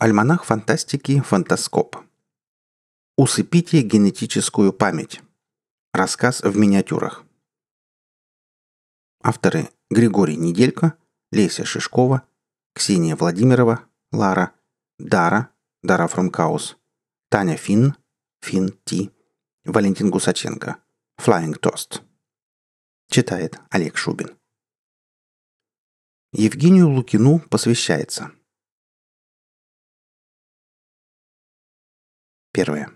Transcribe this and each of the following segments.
Альманах фантастики «Фантаскоп». Усыпите генетическую память. Рассказ в миниатюрах. Авторы Григорий Неделько, Леся Шишкова, Ксения Владимирова, Лара, Дара, Дара Фрумкаус, Таня Финн, Финн Ти, Валентин Гусаченко, Flying Toast. Читает Олег Шубин. Евгению Лукину посвящается – Первое.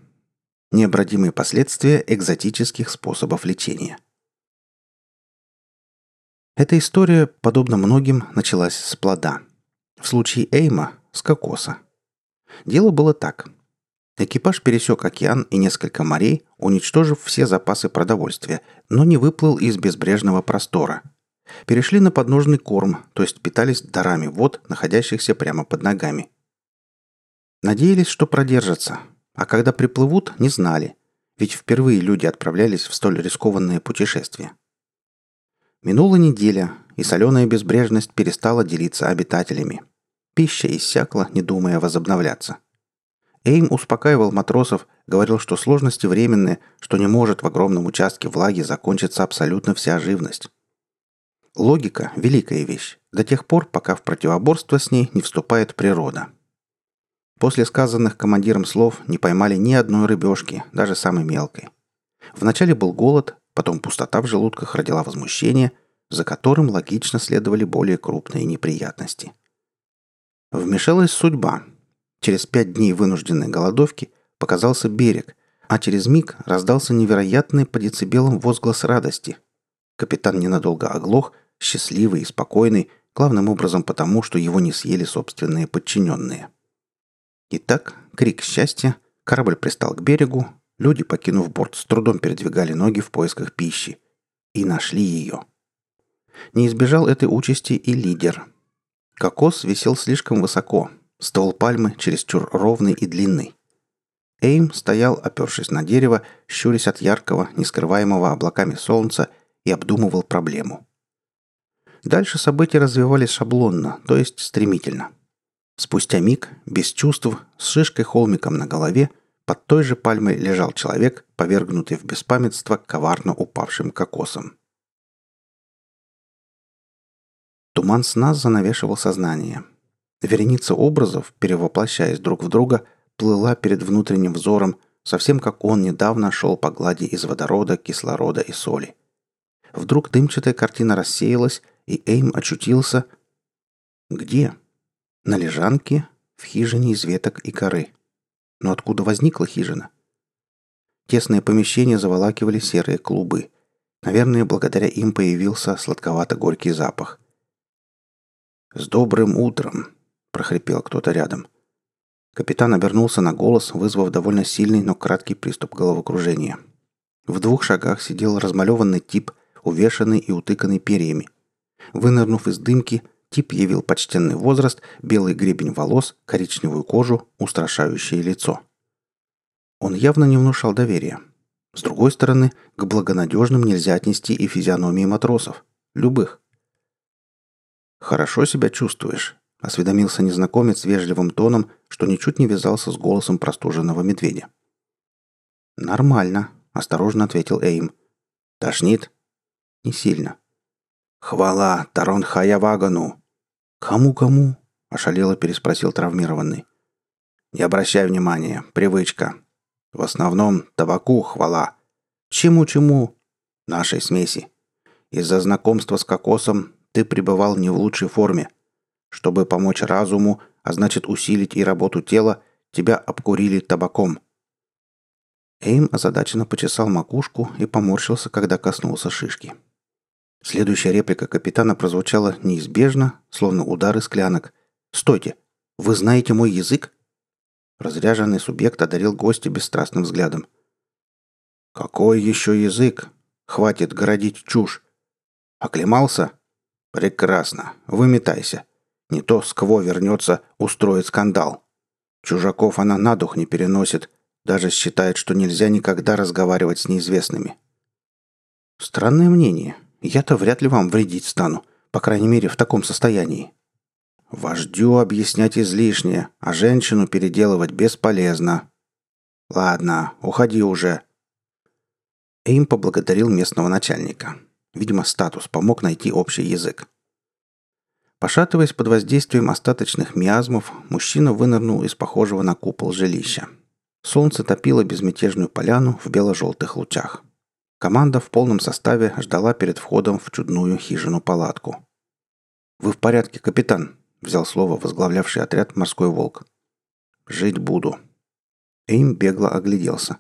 Необратимые последствия экзотических способов лечения. Эта история, подобно многим, началась с плода. В случае Эйма – с кокоса. Дело было так. Экипаж пересек океан и несколько морей, уничтожив все запасы продовольствия, но не выплыл из безбрежного простора. Перешли на подножный корм, то есть питались дарами вод, находящихся прямо под ногами. Надеялись, что продержатся, а когда приплывут, не знали, ведь впервые люди отправлялись в столь рискованное путешествие. Минула неделя, и соленая безбрежность перестала делиться обитателями. Пища иссякла, не думая возобновляться. Эйм успокаивал матросов, говорил, что сложности временные, что не может в огромном участке влаги закончиться абсолютно вся живность. Логика – великая вещь, до тех пор, пока в противоборство с ней не вступает природа – После сказанных командиром слов не поймали ни одной рыбешки, даже самой мелкой. Вначале был голод, потом пустота в желудках родила возмущение, за которым логично следовали более крупные неприятности. Вмешалась судьба. Через пять дней вынужденной голодовки показался берег, а через миг раздался невероятный по децибелам возглас радости. Капитан ненадолго оглох, счастливый и спокойный, главным образом потому, что его не съели собственные подчиненные. Итак, крик счастья, корабль пристал к берегу, люди, покинув борт, с трудом передвигали ноги в поисках пищи. И нашли ее. Не избежал этой участи и лидер. Кокос висел слишком высоко, ствол пальмы чересчур ровный и длинный. Эйм стоял, опершись на дерево, щурясь от яркого, нескрываемого облаками солнца, и обдумывал проблему. Дальше события развивались шаблонно, то есть стремительно – Спустя миг, без чувств, с шишкой холмиком на голове, под той же пальмой лежал человек, повергнутый в беспамятство коварно упавшим кокосом. Туман сна занавешивал сознание. Вереница образов, перевоплощаясь друг в друга, плыла перед внутренним взором, совсем как он недавно шел по глади из водорода, кислорода и соли. Вдруг дымчатая картина рассеялась, и Эйм очутился... Где? На лежанке, в хижине из веток и коры. Но откуда возникла хижина? Тесные помещения заволакивали серые клубы. Наверное, благодаря им появился сладковато-горький запах. «С добрым утром!» – прохрипел кто-то рядом. Капитан обернулся на голос, вызвав довольно сильный, но краткий приступ головокружения. В двух шагах сидел размалеванный тип, увешанный и утыканный перьями. Вынырнув из дымки, Тип явил почтенный возраст, белый гребень волос, коричневую кожу, устрашающее лицо. Он явно не внушал доверия. С другой стороны, к благонадежным нельзя отнести и физиономии матросов. Любых. «Хорошо себя чувствуешь», — осведомился незнакомец вежливым тоном, что ничуть не вязался с голосом простуженного медведя. «Нормально», — осторожно ответил Эйм. «Тошнит?» «Не сильно». «Хвала Тарон Хаявагану!» «Кому-кому?» – ошалело переспросил травмированный. «Не обращай внимания, привычка. В основном табаку хвала. Чему-чему? Нашей смеси. Из-за знакомства с кокосом ты пребывал не в лучшей форме. Чтобы помочь разуму, а значит усилить и работу тела, тебя обкурили табаком». Эйм озадаченно почесал макушку и поморщился, когда коснулся шишки. Следующая реплика капитана прозвучала неизбежно, словно удары склянок. «Стойте! Вы знаете мой язык?» Разряженный субъект одарил гостя бесстрастным взглядом. «Какой еще язык? Хватит городить чушь!» «Оклемался?» «Прекрасно. Выметайся. Не то Скво вернется, устроит скандал. Чужаков она на дух не переносит, даже считает, что нельзя никогда разговаривать с неизвестными». Странное мнение. Я-то вряд ли вам вредить стану, по крайней мере, в таком состоянии. Вождю объяснять излишнее, а женщину переделывать бесполезно. Ладно, уходи уже. Эйм поблагодарил местного начальника. Видимо, статус помог найти общий язык. Пошатываясь под воздействием остаточных миазмов, мужчина вынырнул из похожего на купол жилища. Солнце топило безмятежную поляну в бело-желтых лучах. Команда в полном составе ждала перед входом в чудную хижину-палатку. «Вы в порядке, капитан?» взял слово возглавлявший отряд «Морской волк». «Жить буду». Эйм бегло огляделся.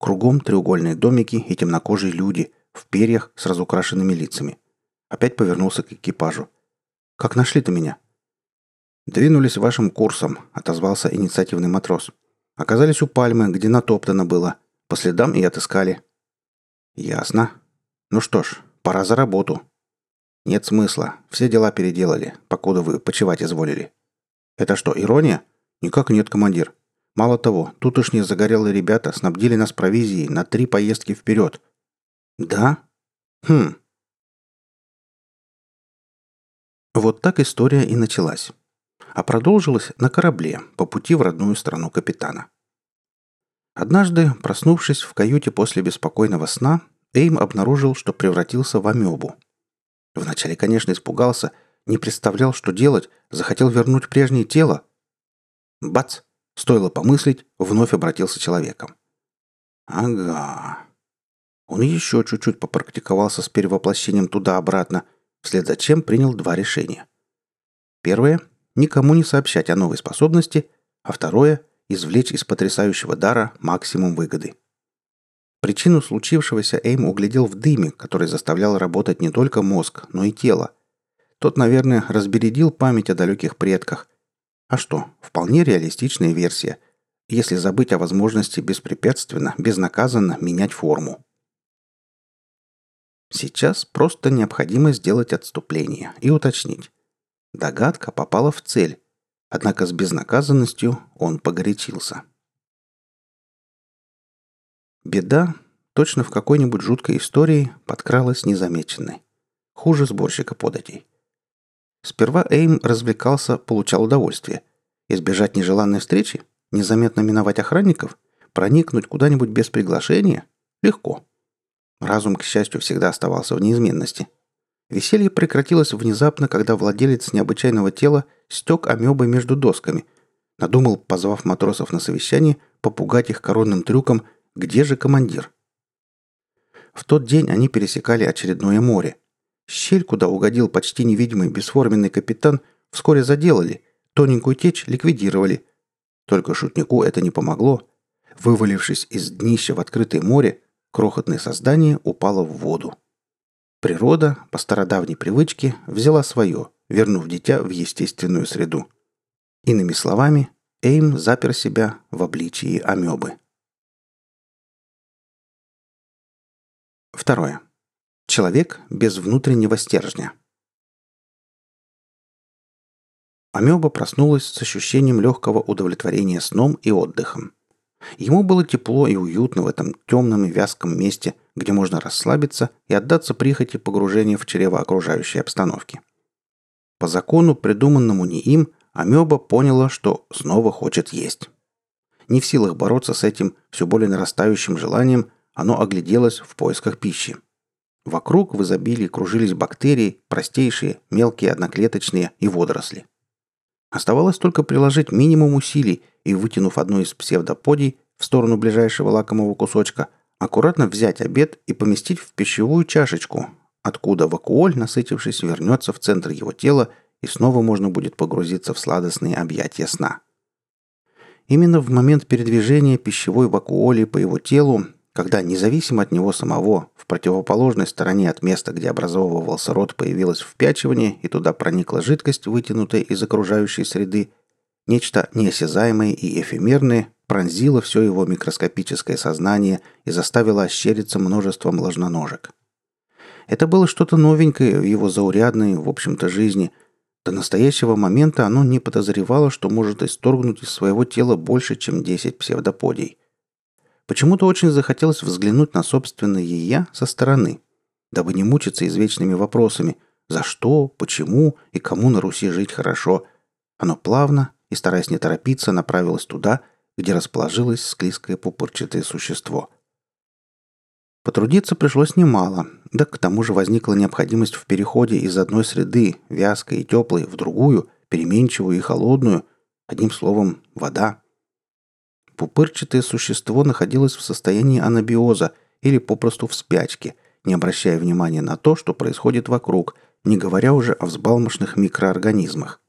Кругом треугольные домики и темнокожие люди в перьях с разукрашенными лицами. Опять повернулся к экипажу. «Как нашли-то меня?» «Двинулись вашим курсом», — отозвался инициативный матрос. «Оказались у пальмы, где натоптано было. По следам и отыскали». «Ясно. Ну что ж, пора за работу», «Нет смысла. Все дела переделали, покуда вы почевать изволили». «Это что, ирония?» «Никак нет, командир. Мало того, тутошние загорелые ребята снабдили нас провизией на три поездки вперед». «Да? Хм». Вот так история и началась. А продолжилась на корабле по пути в родную страну капитана. Однажды, проснувшись в каюте после беспокойного сна, Эйм обнаружил, что превратился в амебу – Вначале, конечно, испугался, не представлял, что делать, захотел вернуть прежнее тело. Бац! Стоило помыслить, вновь обратился человеком. Ага. Он еще чуть-чуть попрактиковался с перевоплощением туда-обратно, вслед за чем принял два решения. Первое – никому не сообщать о новой способности, а второе – извлечь из потрясающего дара максимум выгоды – Причину случившегося Эйм углядел в дыме, который заставлял работать не только мозг, но и тело. Тот, наверное, разбередил память о далеких предках. А что, вполне реалистичная версия, если забыть о возможности беспрепятственно, безнаказанно менять форму. Сейчас просто необходимо сделать отступление и уточнить. Догадка попала в цель, однако с безнаказанностью он погорячился. Беда, точно в какой-нибудь жуткой истории, подкралась незамеченной. Хуже сборщика податей. Сперва Эйм развлекался, получал удовольствие. Избежать нежеланной встречи? Незаметно миновать охранников? Проникнуть куда-нибудь без приглашения? Легко. Разум, к счастью, всегда оставался в неизменности. Веселье прекратилось внезапно, когда владелец необычайного тела стек амебой между досками. Надумал, позвав матросов на совещание, попугать их коронным трюком – где же командир? В тот день они пересекали очередное море. Щель, куда угодил почти невидимый бесформенный капитан, вскоре заделали, тоненькую течь ликвидировали. Только шутнику это не помогло. Вывалившись из днища в открытое море, крохотное создание упало в воду. Природа, по стародавней привычке, взяла свое, вернув дитя в естественную среду. Иными словами, Эйм запер себя в обличии амебы. Второе. Человек без внутреннего стержня. Амеба проснулась с ощущением легкого удовлетворения сном и отдыхом. Ему было тепло и уютно в этом темном и вязком месте, где можно расслабиться и отдаться прихоти погружения в чрево окружающей обстановки. По закону, придуманному не им, Амеба поняла, что снова хочет есть. Не в силах бороться с этим все более нарастающим желанием, оно огляделось в поисках пищи. Вокруг в изобилии кружились бактерии, простейшие, мелкие одноклеточные и водоросли. Оставалось только приложить минимум усилий и, вытянув одну из псевдоподий в сторону ближайшего лакомого кусочка, аккуратно взять обед и поместить в пищевую чашечку, откуда вакуоль, насытившись, вернется в центр его тела и снова можно будет погрузиться в сладостные объятия сна. Именно в момент передвижения пищевой вакуоли по его телу когда независимо от него самого, в противоположной стороне от места, где образовывался рот, появилось впячивание, и туда проникла жидкость, вытянутая из окружающей среды, нечто неосязаемое и эфемерное пронзило все его микроскопическое сознание и заставило ощериться множеством ложноножек. Это было что-то новенькое в его заурядной, в общем-то, жизни. До настоящего момента оно не подозревало, что может исторгнуть из своего тела больше, чем 10 псевдоподий – Почему-то очень захотелось взглянуть на собственное «я» со стороны, дабы не мучиться извечными вопросами «за что?», «почему?» и «кому на Руси жить хорошо?», Оно плавно и, стараясь не торопиться, направилось туда, где расположилось склизкое пупырчатое существо. Потрудиться пришлось немало, да к тому же возникла необходимость в переходе из одной среды, вязкой и теплой, в другую, переменчивую и холодную, одним словом, вода. Пупырчатое существо находилось в состоянии анабиоза или попросту в спячке, не обращая внимания на то, что происходит вокруг, не говоря уже о взбалмошных микроорганизмах.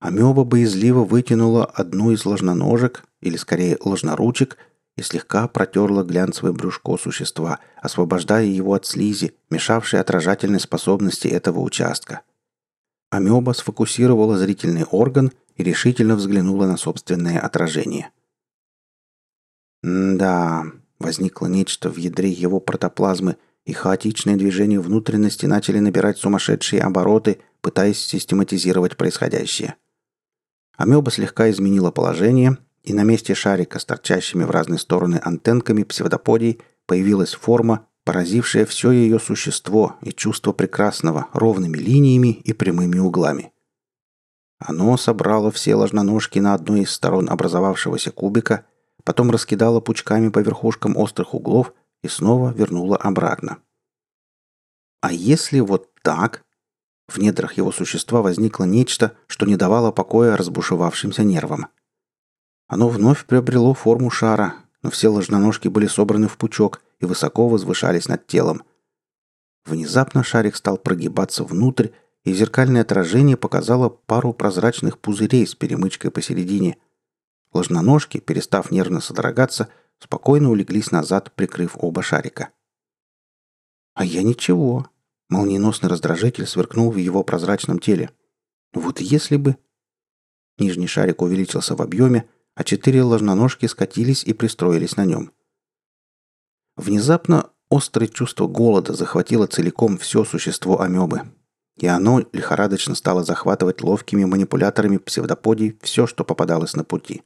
Амеба боязливо вытянула одну из ложноножек, или скорее ложноручек, и слегка протерла глянцевое брюшко существа, освобождая его от слизи, мешавшей отражательной способности этого участка. Амеба сфокусировала зрительный орган и решительно взглянула на собственное отражение. «Да», — возникло нечто в ядре его протоплазмы, и хаотичные движения внутренности начали набирать сумасшедшие обороты, пытаясь систематизировать происходящее. Амеба слегка изменила положение, и на месте шарика с торчащими в разные стороны антенками псевдоподий появилась форма, поразившая все ее существо и чувство прекрасного ровными линиями и прямыми углами. Оно собрало все ложноножки на одной из сторон образовавшегося кубика, потом раскидало пучками по верхушкам острых углов и снова вернуло обратно. А если вот так, в недрах его существа возникло нечто, что не давало покоя разбушевавшимся нервам. Оно вновь приобрело форму шара, но все ложноножки были собраны в пучок и высоко возвышались над телом. Внезапно шарик стал прогибаться внутрь, и зеркальное отражение показало пару прозрачных пузырей с перемычкой посередине. Ложноножки, перестав нервно содрогаться, спокойно улеглись назад, прикрыв оба шарика. «А я ничего», Молниеносный раздражитель сверкнул в его прозрачном теле. Вот если бы... Нижний шарик увеличился в объеме, а четыре ложноножки скатились и пристроились на нем. Внезапно острое чувство голода захватило целиком все существо амебы. И оно лихорадочно стало захватывать ловкими манипуляторами псевдоподий все, что попадалось на пути.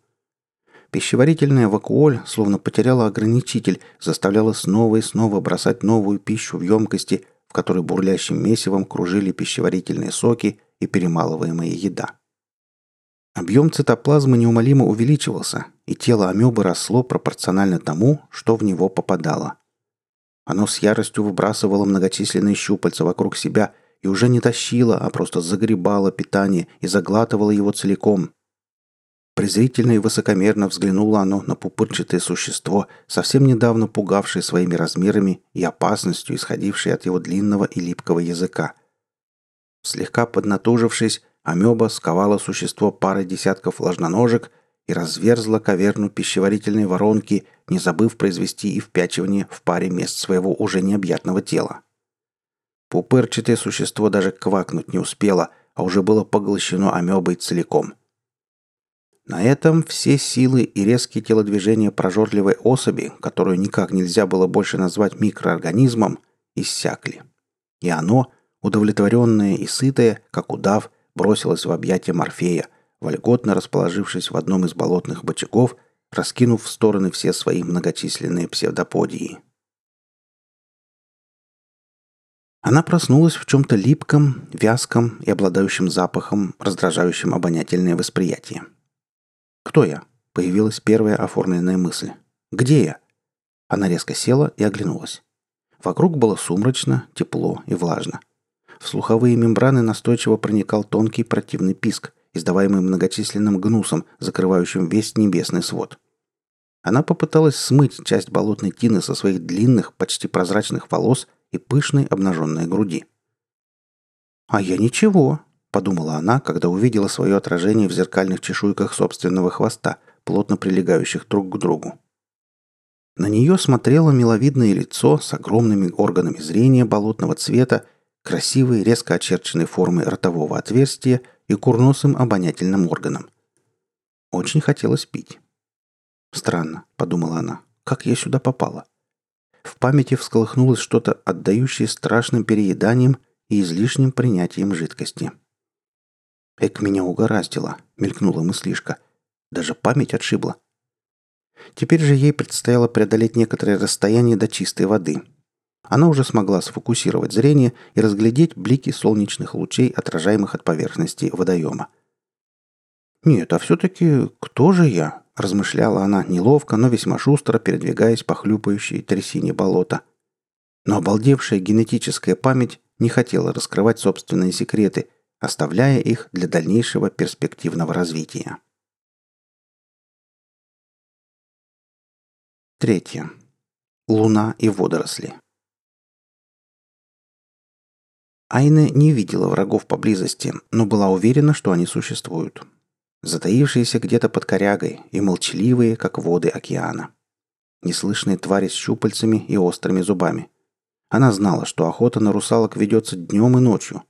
Пищеварительная вакуоль словно потеряла ограничитель, заставляла снова и снова бросать новую пищу в емкости – в которой бурлящим месивом кружили пищеварительные соки и перемалываемая еда. Объем цитоплазмы неумолимо увеличивался, и тело амебы росло пропорционально тому, что в него попадало. Оно с яростью выбрасывало многочисленные щупальца вокруг себя и уже не тащило, а просто загребало питание и заглатывало его целиком, Презрительно и высокомерно взглянуло оно на пупырчатое существо, совсем недавно пугавшее своими размерами и опасностью, исходившей от его длинного и липкого языка. Слегка поднатужившись, амеба сковала существо парой десятков ложноножек и разверзла каверну пищеварительной воронки, не забыв произвести и впячивание в паре мест своего уже необъятного тела. Пупырчатое существо даже квакнуть не успело, а уже было поглощено амебой целиком – на этом все силы и резкие телодвижения прожорливой особи, которую никак нельзя было больше назвать микроорганизмом, иссякли. И оно, удовлетворенное и сытое, как удав, бросилось в объятия Морфея, вольготно расположившись в одном из болотных бочагов, раскинув в стороны все свои многочисленные псевдоподии. Она проснулась в чем-то липком, вязком и обладающем запахом, раздражающим обонятельное восприятие. «Кто я?» — появилась первая оформленная мысль. «Где я?» Она резко села и оглянулась. Вокруг было сумрачно, тепло и влажно. В слуховые мембраны настойчиво проникал тонкий противный писк, издаваемый многочисленным гнусом, закрывающим весь небесный свод. Она попыталась смыть часть болотной тины со своих длинных, почти прозрачных волос и пышной обнаженной груди. «А я ничего», подумала она, когда увидела свое отражение в зеркальных чешуйках собственного хвоста, плотно прилегающих друг к другу. На нее смотрело миловидное лицо с огромными органами зрения болотного цвета, красивой, резко очерченной формы ротового отверстия и курносым обонятельным органом. Очень хотелось пить. «Странно», — подумала она, — «как я сюда попала?» В памяти всколыхнулось что-то, отдающее страшным перееданием и излишним принятием жидкости. Эк меня угораздило, мелькнула мыслишка. Даже память отшибла. Теперь же ей предстояло преодолеть некоторое расстояние до чистой воды. Она уже смогла сфокусировать зрение и разглядеть блики солнечных лучей, отражаемых от поверхности водоема. «Нет, а все-таки кто же я?» – размышляла она неловко, но весьма шустро, передвигаясь по хлюпающей трясине болота. Но обалдевшая генетическая память не хотела раскрывать собственные секреты, оставляя их для дальнейшего перспективного развития. Третье. Луна и водоросли. Айна не видела врагов поблизости, но была уверена, что они существуют. Затаившиеся где-то под корягой и молчаливые, как воды океана. Неслышные твари с щупальцами и острыми зубами. Она знала, что охота на русалок ведется днем и ночью.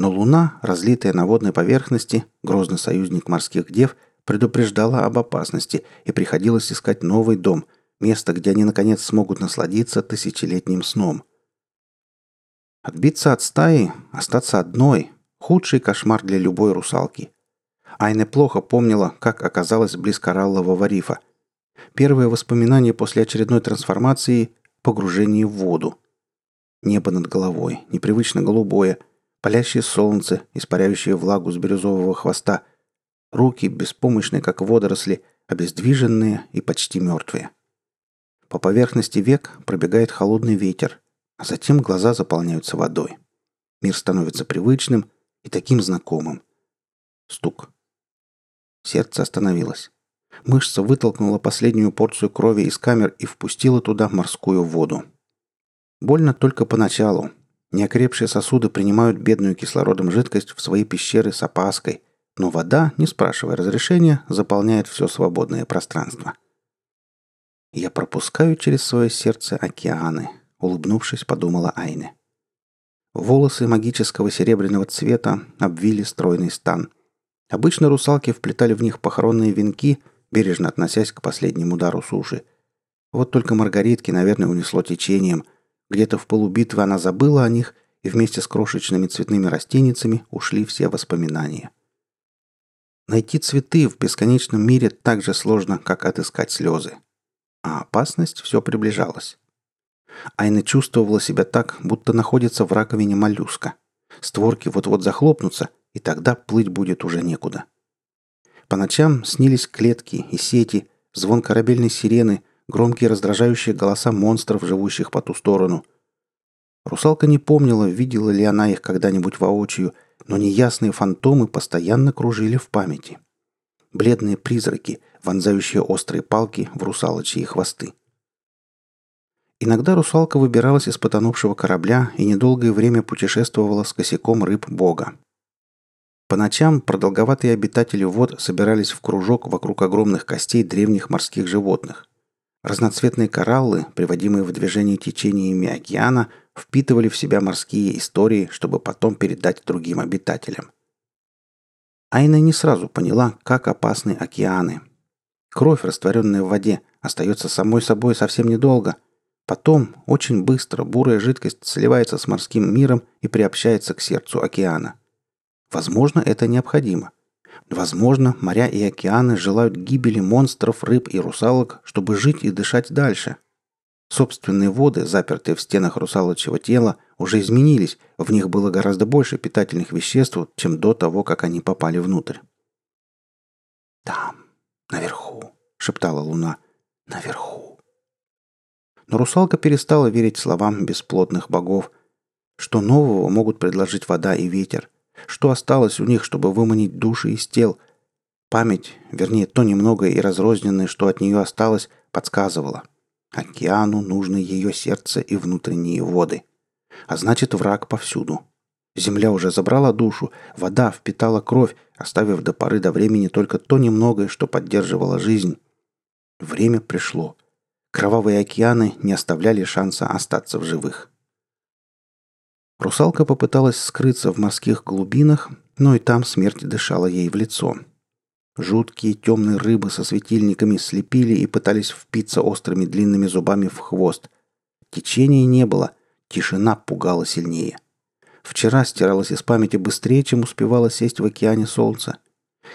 Но луна, разлитая на водной поверхности, грозный союзник морских дев, предупреждала об опасности и приходилось искать новый дом, место, где они наконец смогут насладиться тысячелетним сном – Отбиться от стаи, остаться одной – худший кошмар для любой русалки. Айне плохо помнила, как оказалась близ кораллового рифа. Первое воспоминание после очередной трансформации – погружение в воду. Небо над головой, непривычно голубое, палящее солнце, испаряющее влагу с бирюзового хвоста, руки, беспомощные, как водоросли, обездвиженные и почти мертвые. По поверхности век пробегает холодный ветер – а затем глаза заполняются водой. Мир становится привычным и таким знакомым. Стук. Сердце остановилось. Мышца вытолкнула последнюю порцию крови из камер и впустила туда морскую воду. Больно только поначалу. Неокрепшие сосуды принимают бедную кислородом жидкость в свои пещеры с опаской, но вода, не спрашивая разрешения, заполняет все свободное пространство. Я пропускаю через свое сердце океаны, улыбнувшись, подумала Айне. Волосы магического серебряного цвета обвили стройный стан. Обычно русалки вплетали в них похоронные венки, бережно относясь к последнему удару суши. Вот только Маргаритки, наверное, унесло течением. Где-то в полубитвы она забыла о них, и вместе с крошечными цветными растеницами ушли все воспоминания. Найти цветы в бесконечном мире так же сложно, как отыскать слезы. А опасность все приближалась. Айна чувствовала себя так, будто находится в раковине моллюска. Створки вот-вот захлопнутся, и тогда плыть будет уже некуда. По ночам снились клетки и сети, звон корабельной сирены, громкие раздражающие голоса монстров, живущих по ту сторону. Русалка не помнила, видела ли она их когда-нибудь воочию, но неясные фантомы постоянно кружили в памяти. Бледные призраки, вонзающие острые палки в русалочьи хвосты. Иногда русалка выбиралась из потонувшего корабля и недолгое время путешествовала с косяком рыб бога. По ночам продолговатые обитатели вод собирались в кружок вокруг огромных костей древних морских животных. Разноцветные кораллы, приводимые в движение течениями океана, впитывали в себя морские истории, чтобы потом передать другим обитателям. Айна не сразу поняла, как опасны океаны. Кровь, растворенная в воде, остается самой собой совсем недолго – Потом, очень быстро, бурая жидкость сливается с морским миром и приобщается к сердцу океана. Возможно, это необходимо. Возможно, моря и океаны желают гибели монстров, рыб и русалок, чтобы жить и дышать дальше. Собственные воды, запертые в стенах русалочьего тела, уже изменились, в них было гораздо больше питательных веществ, чем до того, как они попали внутрь. «Там, наверху», — шептала луна, — «наверху». Но русалка перестала верить словам бесплотных богов. Что нового могут предложить вода и ветер? Что осталось у них, чтобы выманить души из тел? Память, вернее, то немногое и разрозненное, что от нее осталось, подсказывала. Океану нужны ее сердце и внутренние воды. А значит, враг повсюду. Земля уже забрала душу, вода впитала кровь, оставив до поры до времени только то немногое, что поддерживало жизнь. Время пришло. Кровавые океаны не оставляли шанса остаться в живых. Русалка попыталась скрыться в морских глубинах, но и там смерть дышала ей в лицо. Жуткие темные рыбы со светильниками слепили и пытались впиться острыми длинными зубами в хвост. Течения не было, тишина пугала сильнее. Вчера стиралась из памяти быстрее, чем успевала сесть в океане солнца.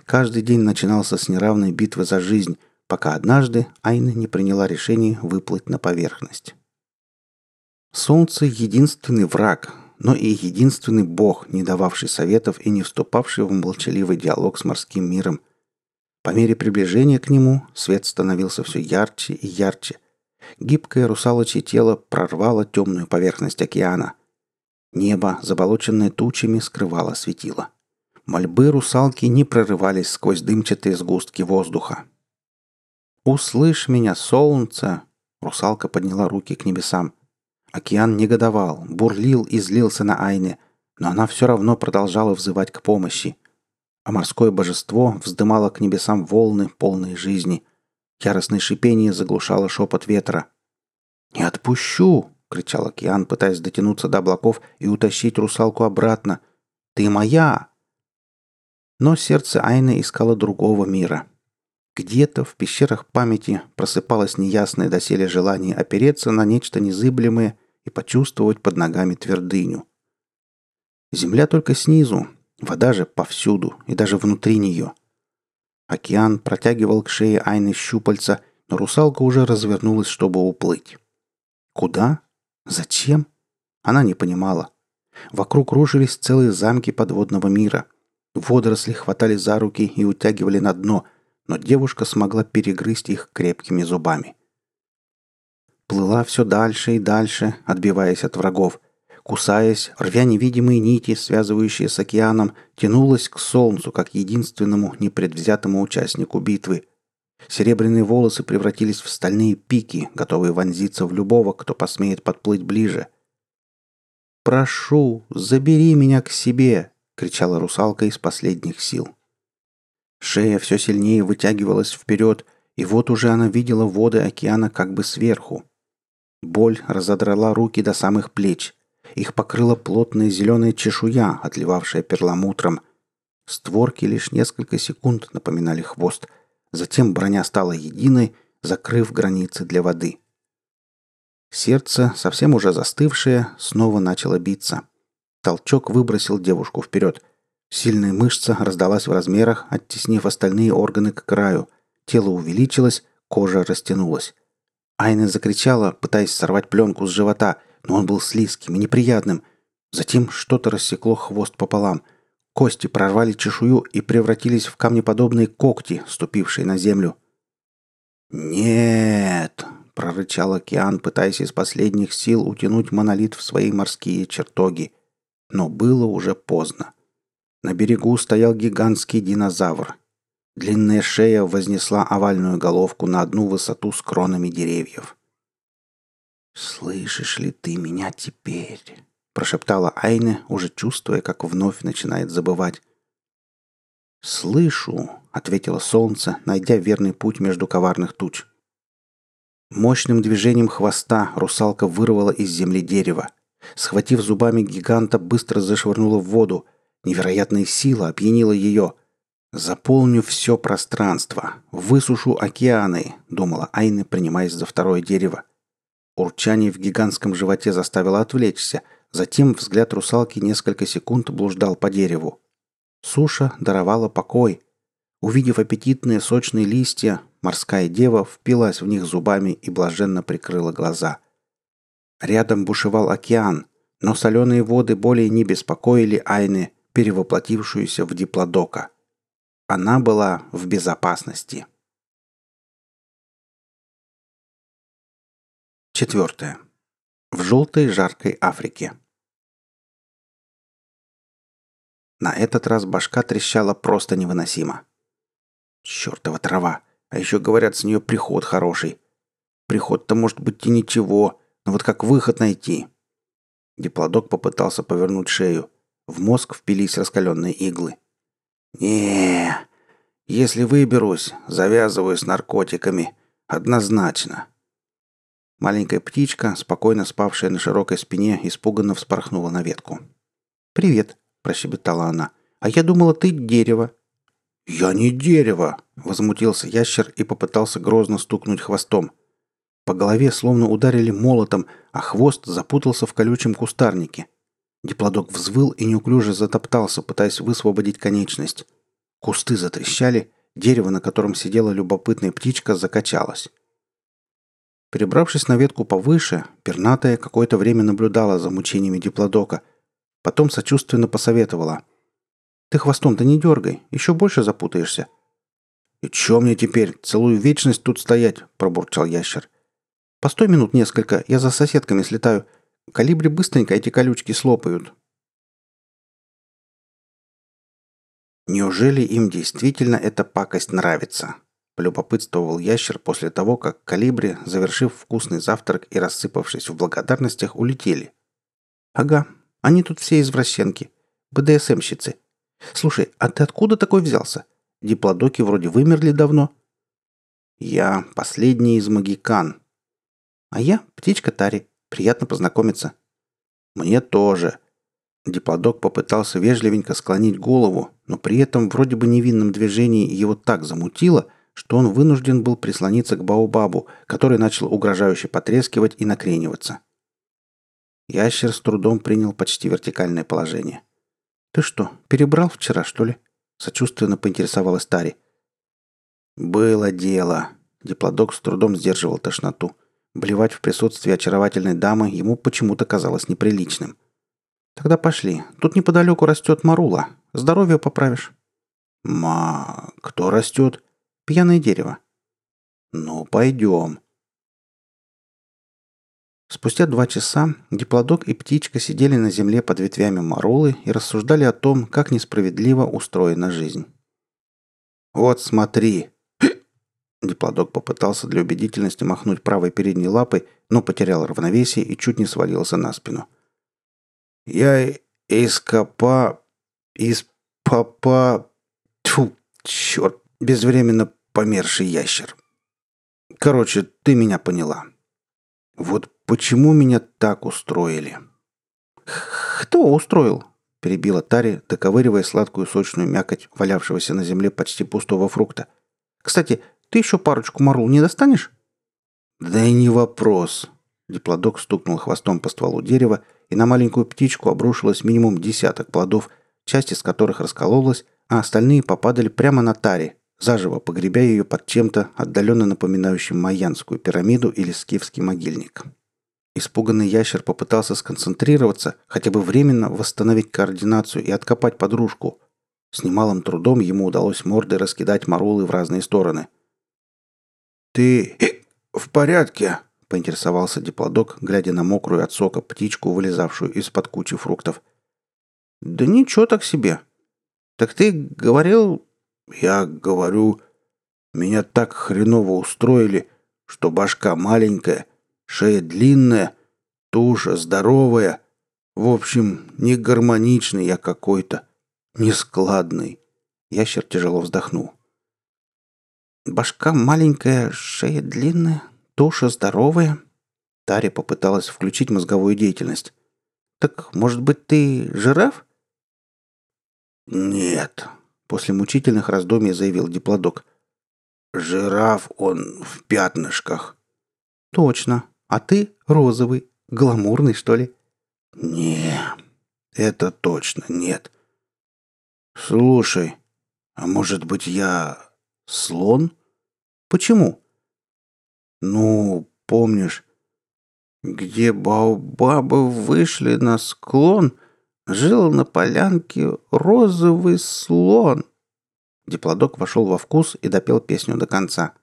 Каждый день начинался с неравной битвы за жизнь, пока однажды Айна не приняла решение выплыть на поверхность. Солнце — единственный враг, но и единственный бог, не дававший советов и не вступавший в молчаливый диалог с морским миром. По мере приближения к нему свет становился все ярче и ярче. Гибкое русалочье тело прорвало темную поверхность океана. Небо, заболоченное тучами, скрывало светило. Мольбы русалки не прорывались сквозь дымчатые сгустки воздуха. «Услышь меня, солнце!» Русалка подняла руки к небесам. Океан негодовал, бурлил и злился на Айне, но она все равно продолжала взывать к помощи. А морское божество вздымало к небесам волны, полные жизни. Яростное шипение заглушало шепот ветра. «Не отпущу!» — кричал океан, пытаясь дотянуться до облаков и утащить русалку обратно. «Ты моя!» Но сердце Айны искало другого мира. Где-то в пещерах памяти просыпалось неясное доселе желание опереться на нечто незыблемое и почувствовать под ногами твердыню. Земля только снизу, вода же повсюду и даже внутри нее. Океан протягивал к шее Айны щупальца, но русалка уже развернулась, чтобы уплыть. Куда? Зачем? Она не понимала. Вокруг рушились целые замки подводного мира – Водоросли хватали за руки и утягивали на дно, но девушка смогла перегрызть их крепкими зубами. Плыла все дальше и дальше, отбиваясь от врагов. Кусаясь, рвя невидимые нити, связывающие с океаном, тянулась к солнцу, как единственному непредвзятому участнику битвы. Серебряные волосы превратились в стальные пики, готовые вонзиться в любого, кто посмеет подплыть ближе. «Прошу, забери меня к себе!» — кричала русалка из последних сил. Шея все сильнее вытягивалась вперед, и вот уже она видела воды океана как бы сверху. Боль разодрала руки до самых плеч. Их покрыла плотная зеленая чешуя, отливавшая перламутром. Створки лишь несколько секунд напоминали хвост. Затем броня стала единой, закрыв границы для воды. Сердце, совсем уже застывшее, снова начало биться — Толчок выбросил девушку вперед. Сильная мышца раздалась в размерах, оттеснив остальные органы к краю. Тело увеличилось, кожа растянулась. Айна закричала, пытаясь сорвать пленку с живота, но он был слизким и неприятным. Затем что-то рассекло хвост пополам. Кости прорвали чешую и превратились в камнеподобные когти, ступившие на землю. «Нет!» — прорычал океан, пытаясь из последних сил утянуть монолит в свои морские чертоги — но было уже поздно. На берегу стоял гигантский динозавр. Длинная шея вознесла овальную головку на одну высоту с кронами деревьев. «Слышишь ли ты меня теперь?» – прошептала Айне, уже чувствуя, как вновь начинает забывать. «Слышу», — ответило солнце, найдя верный путь между коварных туч. Мощным движением хвоста русалка вырвала из земли дерево. Схватив зубами гиганта, быстро зашвырнула в воду. Невероятная сила опьянила ее. «Заполню все пространство, высушу океаны», — думала Айна, принимаясь за второе дерево. Урчание в гигантском животе заставило отвлечься. Затем взгляд русалки несколько секунд блуждал по дереву. Суша даровала покой. Увидев аппетитные сочные листья, морская дева впилась в них зубами и блаженно прикрыла глаза. Рядом бушевал океан, но соленые воды более не беспокоили Айны, перевоплотившуюся в диплодока. Она была в безопасности. Четвертое. В желтой жаркой Африке. На этот раз башка трещала просто невыносимо. Чёртова трава. А еще говорят, с нее приход хороший. Приход-то может быть и ничего, но вот как выход найти? Диплодок попытался повернуть шею. В мозг впились раскаленные иглы. Не если выберусь, завязываю с наркотиками. Однозначно. Маленькая птичка, спокойно спавшая на широкой спине, испуганно вспорхнула на ветку. «Привет», – прощебетала она. «А я думала, ты дерево». «Я не дерево!» – возмутился ящер и попытался грозно стукнуть хвостом – по голове словно ударили молотом, а хвост запутался в колючем кустарнике. Диплодок взвыл и неуклюже затоптался, пытаясь высвободить конечность. Кусты затрещали, дерево, на котором сидела любопытная птичка, закачалось. Перебравшись на ветку повыше, пернатая какое-то время наблюдала за мучениями диплодока. Потом сочувственно посоветовала. «Ты хвостом-то не дергай, еще больше запутаешься». «И чё мне теперь? Целую вечность тут стоять?» – пробурчал ящер. «Постой минут несколько, я за соседками слетаю. Калибри быстренько эти колючки слопают». «Неужели им действительно эта пакость нравится?» – полюбопытствовал ящер после того, как калибри, завершив вкусный завтрак и рассыпавшись в благодарностях, улетели. «Ага, они тут все извращенки. БДСМщицы. Слушай, а ты откуда такой взялся? Диплодоки вроде вымерли давно». «Я последний из магикан». «А я птичка Тари. Приятно познакомиться». «Мне тоже», Диплодок попытался вежливенько склонить голову, но при этом вроде бы невинном движении его так замутило, что он вынужден был прислониться к Баобабу, который начал угрожающе потрескивать и накрениваться. Ящер с трудом принял почти вертикальное положение. «Ты что, перебрал вчера, что ли?» – сочувственно поинтересовалась Тари. «Было дело». Диплодок с трудом сдерживал тошноту. Блевать в присутствии очаровательной дамы ему почему-то казалось неприличным – Тогда пошли. Тут неподалеку растет марула. Здоровье поправишь. Ма, кто растет? Пьяное дерево. Ну, пойдем. Спустя два часа диплодок и птичка сидели на земле под ветвями марулы и рассуждали о том, как несправедливо устроена жизнь. «Вот смотри!» Диплодок попытался для убедительности махнуть правой передней лапой, но потерял равновесие и чуть не свалился на спину. Я из копа... из папа... Тьфу, черт, безвременно померший ящер. Короче, ты меня поняла. Вот почему меня так устроили? Кто устроил? Перебила Тари, доковыривая сладкую сочную мякоть валявшегося на земле почти пустого фрукта. Кстати, ты еще парочку марул не достанешь? Да и не вопрос. Диплодок стукнул хвостом по стволу дерева и на маленькую птичку обрушилось минимум десяток плодов, часть из которых раскололась, а остальные попадали прямо на таре, заживо погребя ее под чем-то, отдаленно напоминающим майянскую пирамиду или скифский могильник. Испуганный ящер попытался сконцентрироваться, хотя бы временно восстановить координацию и откопать подружку. С немалым трудом ему удалось мордой раскидать морулы в разные стороны. «Ты в порядке?» — поинтересовался диплодок, глядя на мокрую от сока птичку, вылезавшую из-под кучи фруктов. «Да ничего так себе. Так ты говорил...» «Я говорю, меня так хреново устроили, что башка маленькая, шея длинная, туша здоровая. В общем, не гармоничный я какой-то, нескладный». Ящер тяжело вздохнул. «Башка маленькая, шея длинная, Туша здоровая?» Таря попыталась включить мозговую деятельность. «Так, может быть, ты жираф?» «Нет», — после мучительных раздумий заявил диплодок. «Жираф он в пятнышках». «Точно. А ты розовый, гламурный, что ли?» «Не, это точно нет. Слушай, а может быть я слон?» «Почему?» Ну, помнишь, где баобабы вышли на склон, жил на полянке розовый слон. Диплодок вошел во вкус и допел песню до конца.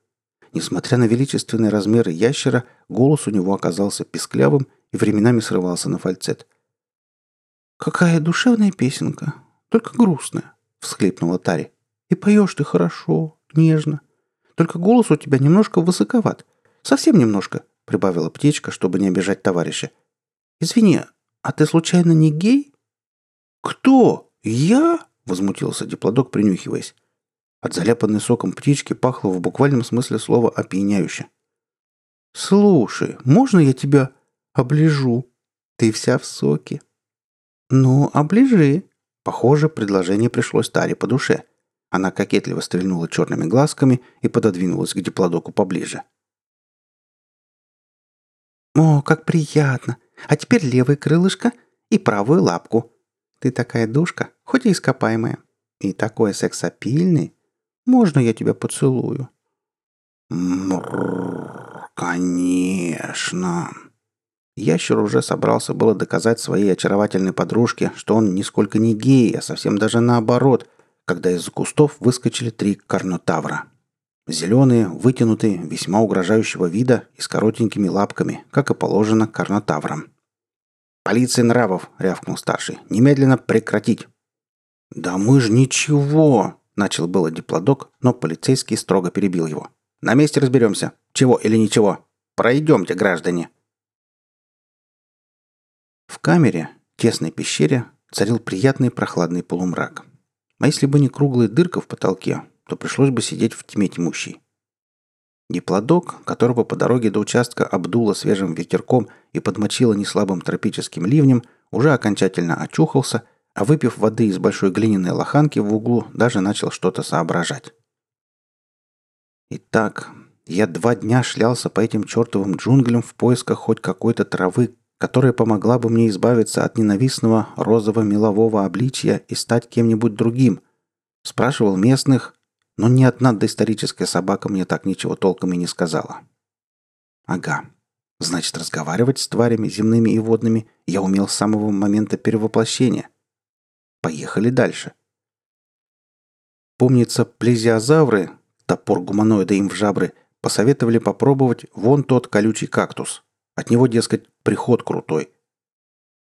Несмотря на величественные размеры ящера, голос у него оказался писклявым и временами срывался на фальцет. «Какая душевная песенка, только грустная», — всхлипнула Тари. «И поешь ты хорошо, нежно. Только голос у тебя немножко высоковат. Совсем немножко», — прибавила птичка, чтобы не обижать товарища. «Извини, а ты случайно не гей?» «Кто? Я?» — возмутился диплодок, принюхиваясь. От заляпанной соком птички пахло в буквальном смысле слова опьяняюще. «Слушай, можно я тебя оближу? Ты вся в соке». «Ну, оближи». Похоже, предложение пришлось Таре по душе. Она кокетливо стрельнула черными глазками и пододвинулась к диплодоку поближе. «О, как приятно! А теперь левое крылышко и правую лапку. Ты такая душка, хоть и ископаемая. И такой сексапильный. Можно я тебя поцелую?» «Мрррр, конечно!» Ящер уже собрался было доказать своей очаровательной подружке, что он нисколько не гей, а совсем даже наоборот, когда из кустов выскочили три карнотавра. Зеленые, вытянутые, весьма угрожающего вида и с коротенькими лапками, как и положено карнотаврам. «Полиция нравов!» — рявкнул старший. «Немедленно прекратить!» «Да мы ж ничего!» — начал было диплодок, но полицейский строго перебил его. «На месте разберемся. Чего или ничего. Пройдемте, граждане!» В камере, тесной пещере, царил приятный прохладный полумрак. А если бы не круглая дырка в потолке, то пришлось бы сидеть в тьме тьмущей. Диплодок, которого по дороге до участка обдуло свежим ветерком и подмочило неслабым тропическим ливнем, уже окончательно очухался, а выпив воды из большой глиняной лоханки в углу, даже начал что-то соображать. Итак, я два дня шлялся по этим чертовым джунглям в поисках хоть какой-то травы, которая помогла бы мне избавиться от ненавистного розово-мелового обличия и стать кем-нибудь другим. Спрашивал местных, но ни одна доисторическая собака мне так ничего толком и не сказала. Ага. Значит, разговаривать с тварями земными и водными я умел с самого момента перевоплощения. Поехали дальше. Помнится, плезиозавры, топор гуманоида им в жабры, посоветовали попробовать вон тот колючий кактус. От него, дескать, приход крутой.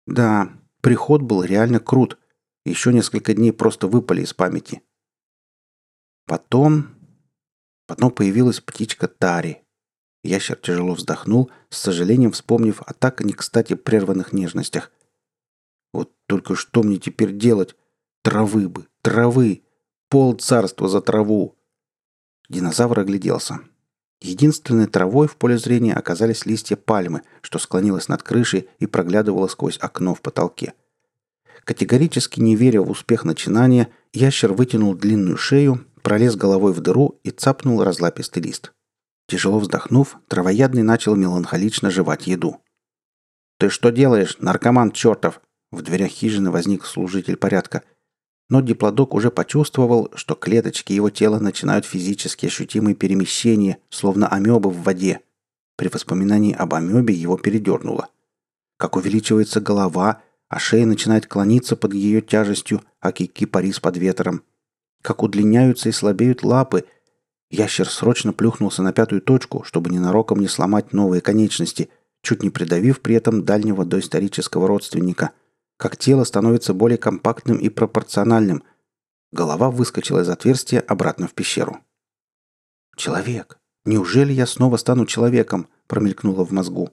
Да, приход был реально крут. Еще несколько дней просто выпали из памяти. Потом... Потом появилась птичка Тари. Ящер тяжело вздохнул, с сожалением вспомнив о так не кстати прерванных нежностях. Вот только что мне теперь делать? Травы бы, травы! Пол царства за траву! Динозавр огляделся. Единственной травой в поле зрения оказались листья пальмы, что склонилось над крышей и проглядывало сквозь окно в потолке. Категорически не веря в успех начинания, ящер вытянул длинную шею, пролез головой в дыру и цапнул разлапистый лист. Тяжело вздохнув, травоядный начал меланхолично жевать еду. «Ты что делаешь, наркоман чертов?» В дверях хижины возник служитель порядка. Но диплодок уже почувствовал, что клеточки его тела начинают физически ощутимые перемещения, словно амебы в воде. При воспоминании об амебе его передернуло. Как увеличивается голова, а шея начинает клониться под ее тяжестью, а кипарис под ветром – как удлиняются и слабеют лапы. Ящер срочно плюхнулся на пятую точку, чтобы ненароком не сломать новые конечности, чуть не придавив при этом дальнего доисторического родственника. Как тело становится более компактным и пропорциональным. Голова выскочила из отверстия обратно в пещеру. «Человек! Неужели я снова стану человеком?» – промелькнуло в мозгу.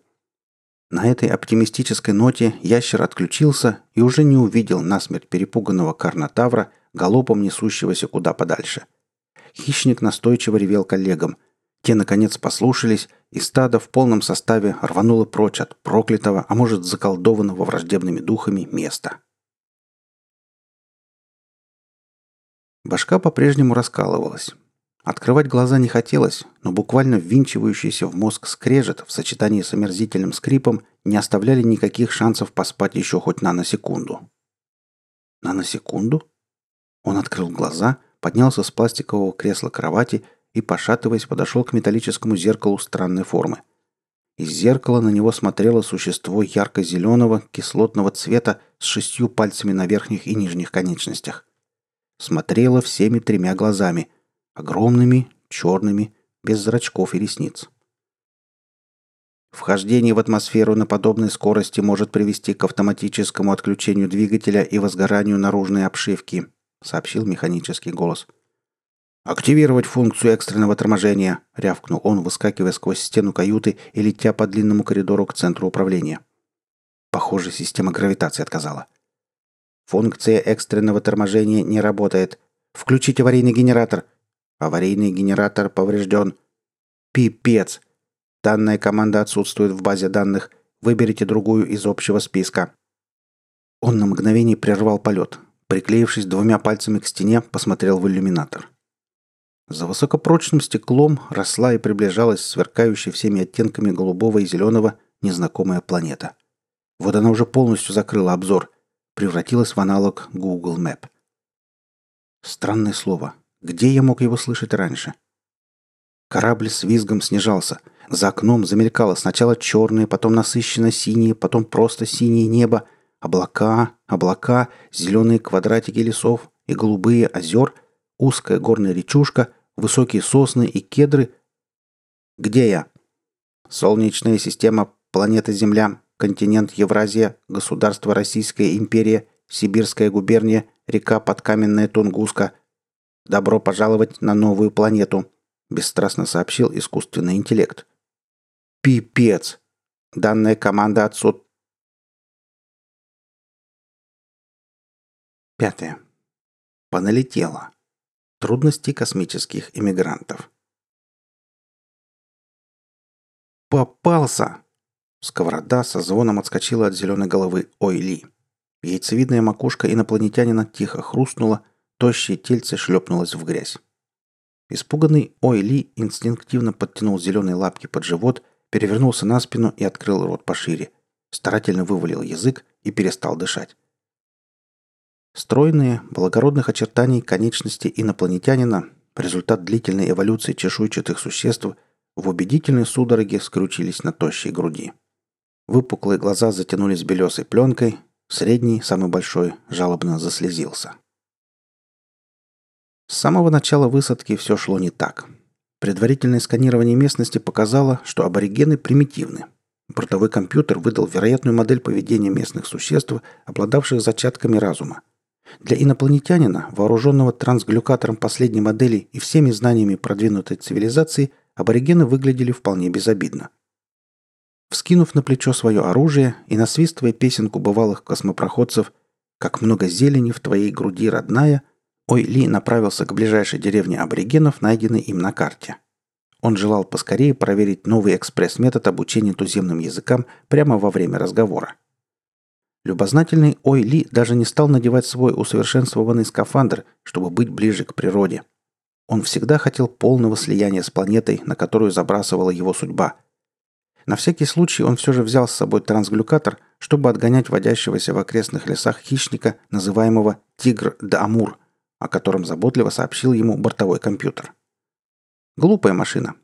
На этой оптимистической ноте ящер отключился и уже не увидел насмерть перепуганного карнотавра – галопом несущегося куда подальше. Хищник настойчиво ревел коллегам. Те, наконец, послушались, и стадо в полном составе рвануло прочь от проклятого, а может, заколдованного враждебными духами места. Башка по-прежнему раскалывалась. Открывать глаза не хотелось, но буквально ввинчивающийся в мозг скрежет в сочетании с омерзительным скрипом не оставляли никаких шансов поспать еще хоть наносекунду. Наносекунду? Он открыл глаза, поднялся с пластикового кресла кровати и, пошатываясь, подошел к металлическому зеркалу странной формы. Из зеркала на него смотрело существо ярко-зеленого, кислотного цвета с шестью пальцами на верхних и нижних конечностях. Смотрело всеми тремя глазами. Огромными, черными, без зрачков и ресниц. Вхождение в атмосферу на подобной скорости может привести к автоматическому отключению двигателя и возгоранию наружной обшивки, сообщил механический голос. «Активировать функцию экстренного торможения!» — рявкнул он, выскакивая сквозь стену каюты и летя по длинному коридору к центру управления. Похоже, система гравитации отказала. «Функция экстренного торможения не работает. Включить аварийный генератор!» «Аварийный генератор поврежден!» «Пипец! Данная команда отсутствует в базе данных. Выберите другую из общего списка». Он на мгновение прервал полет, приклеившись двумя пальцами к стене, посмотрел в иллюминатор. За высокопрочным стеклом росла и приближалась сверкающая всеми оттенками голубого и зеленого незнакомая планета. Вот она уже полностью закрыла обзор, превратилась в аналог Google Map. Странное слово. Где я мог его слышать раньше? Корабль с визгом снижался. За окном замелькало сначала черное, потом насыщенно синее, потом просто синее небо, Облака, облака, зеленые квадратики лесов и голубые озер, узкая горная речушка, высокие сосны и кедры. Где я? Солнечная система, планета Земля, континент Евразия, государство Российская империя, Сибирская губерния, река Подкаменная Тунгуска. Добро пожаловать на новую планету, бесстрастно сообщил искусственный интеллект. Пипец! Данная команда отсут... Пятое. Поналетело. Трудности космических иммигрантов. «Попался!» Сковорода со звоном отскочила от зеленой головы Ойли. Яйцевидная макушка инопланетянина тихо хрустнула, тощее тельце шлепнулось в грязь. Испуганный Ойли инстинктивно подтянул зеленые лапки под живот, перевернулся на спину и открыл рот пошире. Старательно вывалил язык и перестал дышать. Стройные, благородных очертаний конечности инопланетянина, результат длительной эволюции чешуйчатых существ, в убедительной судороге скручились на тощей груди. Выпуклые глаза затянулись белесой пленкой, средний, самый большой, жалобно заслезился. С самого начала высадки все шло не так. Предварительное сканирование местности показало, что аборигены примитивны. Бортовой компьютер выдал вероятную модель поведения местных существ, обладавших зачатками разума – для инопланетянина, вооруженного трансглюкатором последней модели и всеми знаниями продвинутой цивилизации, аборигены выглядели вполне безобидно. Вскинув на плечо свое оружие и насвистывая песенку бывалых космопроходцев «Как много зелени в твоей груди, родная», Ой Ли направился к ближайшей деревне аборигенов, найденной им на карте. Он желал поскорее проверить новый экспресс-метод обучения туземным языкам прямо во время разговора – Любознательный Ой Ли даже не стал надевать свой усовершенствованный скафандр, чтобы быть ближе к природе. Он всегда хотел полного слияния с планетой, на которую забрасывала его судьба. На всякий случай он все же взял с собой трансглюкатор, чтобы отгонять водящегося в окрестных лесах хищника, называемого «Тигр да Амур», о котором заботливо сообщил ему бортовой компьютер. Глупая машина,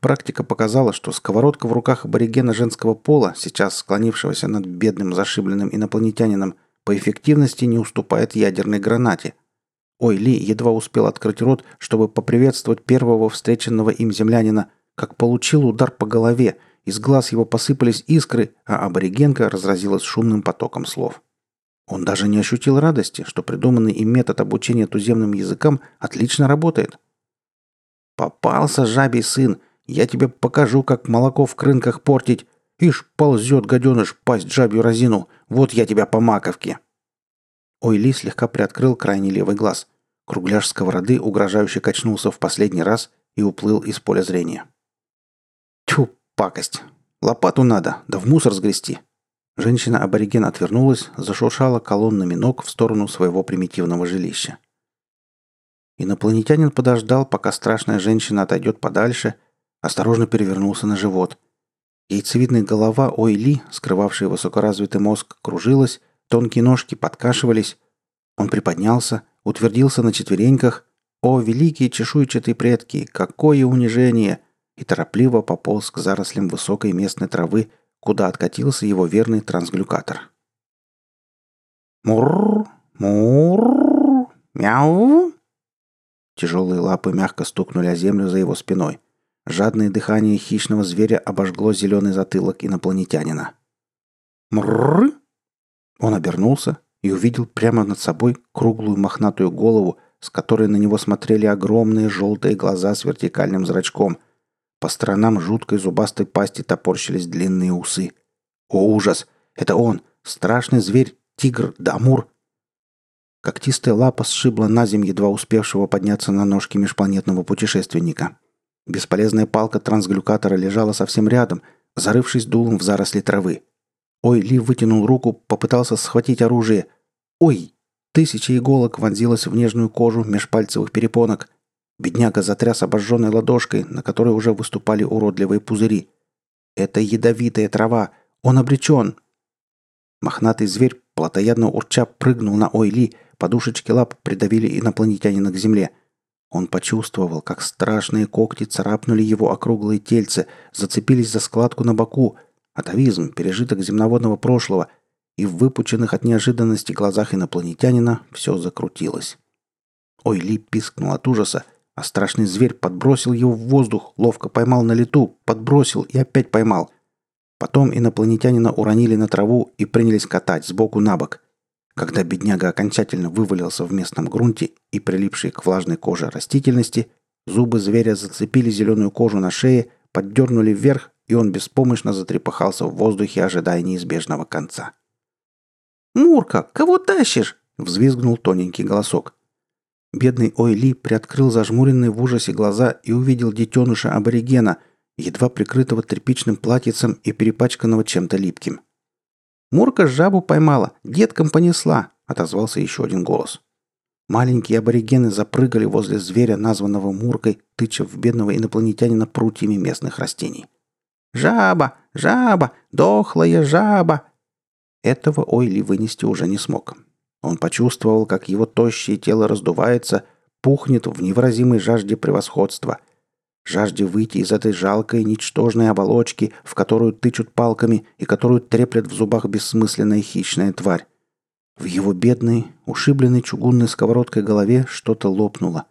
Практика показала, что сковородка в руках аборигена женского пола, сейчас склонившегося над бедным зашибленным инопланетянином, по эффективности не уступает ядерной гранате. Ой Ли едва успел открыть рот, чтобы поприветствовать первого встреченного им землянина, как получил удар по голове, из глаз его посыпались искры, а аборигенка разразилась шумным потоком слов. Он даже не ощутил радости, что придуманный им метод обучения туземным языкам отлично работает. «Попался жабий сын!» Я тебе покажу, как молоко в крынках портить. Ишь, ползет гаденыш, пасть жабью разину. Вот я тебя по маковке». Ойли слегка приоткрыл крайний левый глаз. Кругляш сковороды угрожающе качнулся в последний раз и уплыл из поля зрения. Тьфу, пакость. Лопату надо, да в мусор сгрести. Женщина-абориген отвернулась, зашуршала колоннами ног в сторону своего примитивного жилища. Инопланетянин подождал, пока страшная женщина отойдет подальше – Осторожно перевернулся на живот. Яйцевидная голова Ойли, скрывавшая высокоразвитый мозг, кружилась, тонкие ножки подкашивались. Он приподнялся, утвердился на четвереньках. О, великие чешуйчатые предки, какое унижение! И торопливо пополз к зарослям высокой местной травы, куда откатился его верный трансглюкатор. Мур, мур, мяу. Тяжелые лапы мягко стукнули о землю за его спиной. Жадное дыхание хищного зверя обожгло зеленый затылок инопланетянина. Мрррр! Он обернулся и увидел прямо над собой круглую мохнатую голову, с которой на него смотрели огромные желтые глаза с вертикальным зрачком. По сторонам жуткой зубастой пасти топорщились длинные усы. О, ужас! Это он! Страшный зверь, тигр Дамур! Когтистая лапа сшибла на землю едва успевшего подняться на ножки межпланетного путешественника. Бесполезная палка трансглюкатора лежала совсем рядом, зарывшись дулом в заросли травы. Ой, Ли вытянул руку, попытался схватить оружие. Ой! Тысяча иголок вонзилась в нежную кожу межпальцевых перепонок. Бедняга затряс обожженной ладошкой, на которой уже выступали уродливые пузыри. «Это ядовитая трава! Он обречен!» Мохнатый зверь, плотоядно урча, прыгнул на Ойли, подушечки лап придавили инопланетянина к земле – он почувствовал, как страшные когти царапнули его округлые тельце, зацепились за складку на боку, атовизм, пережиток земноводного прошлого, и в выпученных от неожиданности глазах инопланетянина все закрутилось. Ой, Ли пискнул от ужаса, а страшный зверь подбросил его в воздух, ловко поймал на лету, подбросил и опять поймал. Потом инопланетянина уронили на траву и принялись катать сбоку на бок. Когда бедняга окончательно вывалился в местном грунте и прилипшей к влажной коже растительности, зубы зверя зацепили зеленую кожу на шее, поддернули вверх, и он беспомощно затрепыхался в воздухе, ожидая неизбежного конца. «Мурка, кого тащишь?» — взвизгнул тоненький голосок. Бедный Ойли приоткрыл зажмуренные в ужасе глаза и увидел детеныша аборигена, едва прикрытого тряпичным платьицем и перепачканного чем-то липким. «Мурка жабу поймала, деткам понесла», — отозвался еще один голос. Маленькие аборигены запрыгали возле зверя, названного Муркой, тыча в бедного инопланетянина прутьями местных растений. «Жаба! Жаба! Дохлая жаба!» Этого Ойли вынести уже не смог. Он почувствовал, как его тощее тело раздувается, пухнет в невыразимой жажде превосходства. Жажде выйти из этой жалкой, ничтожной оболочки, в которую тычут палками и которую треплет в зубах бессмысленная хищная тварь. В его бедной, ушибленной чугунной сковородкой голове что-то лопнуло.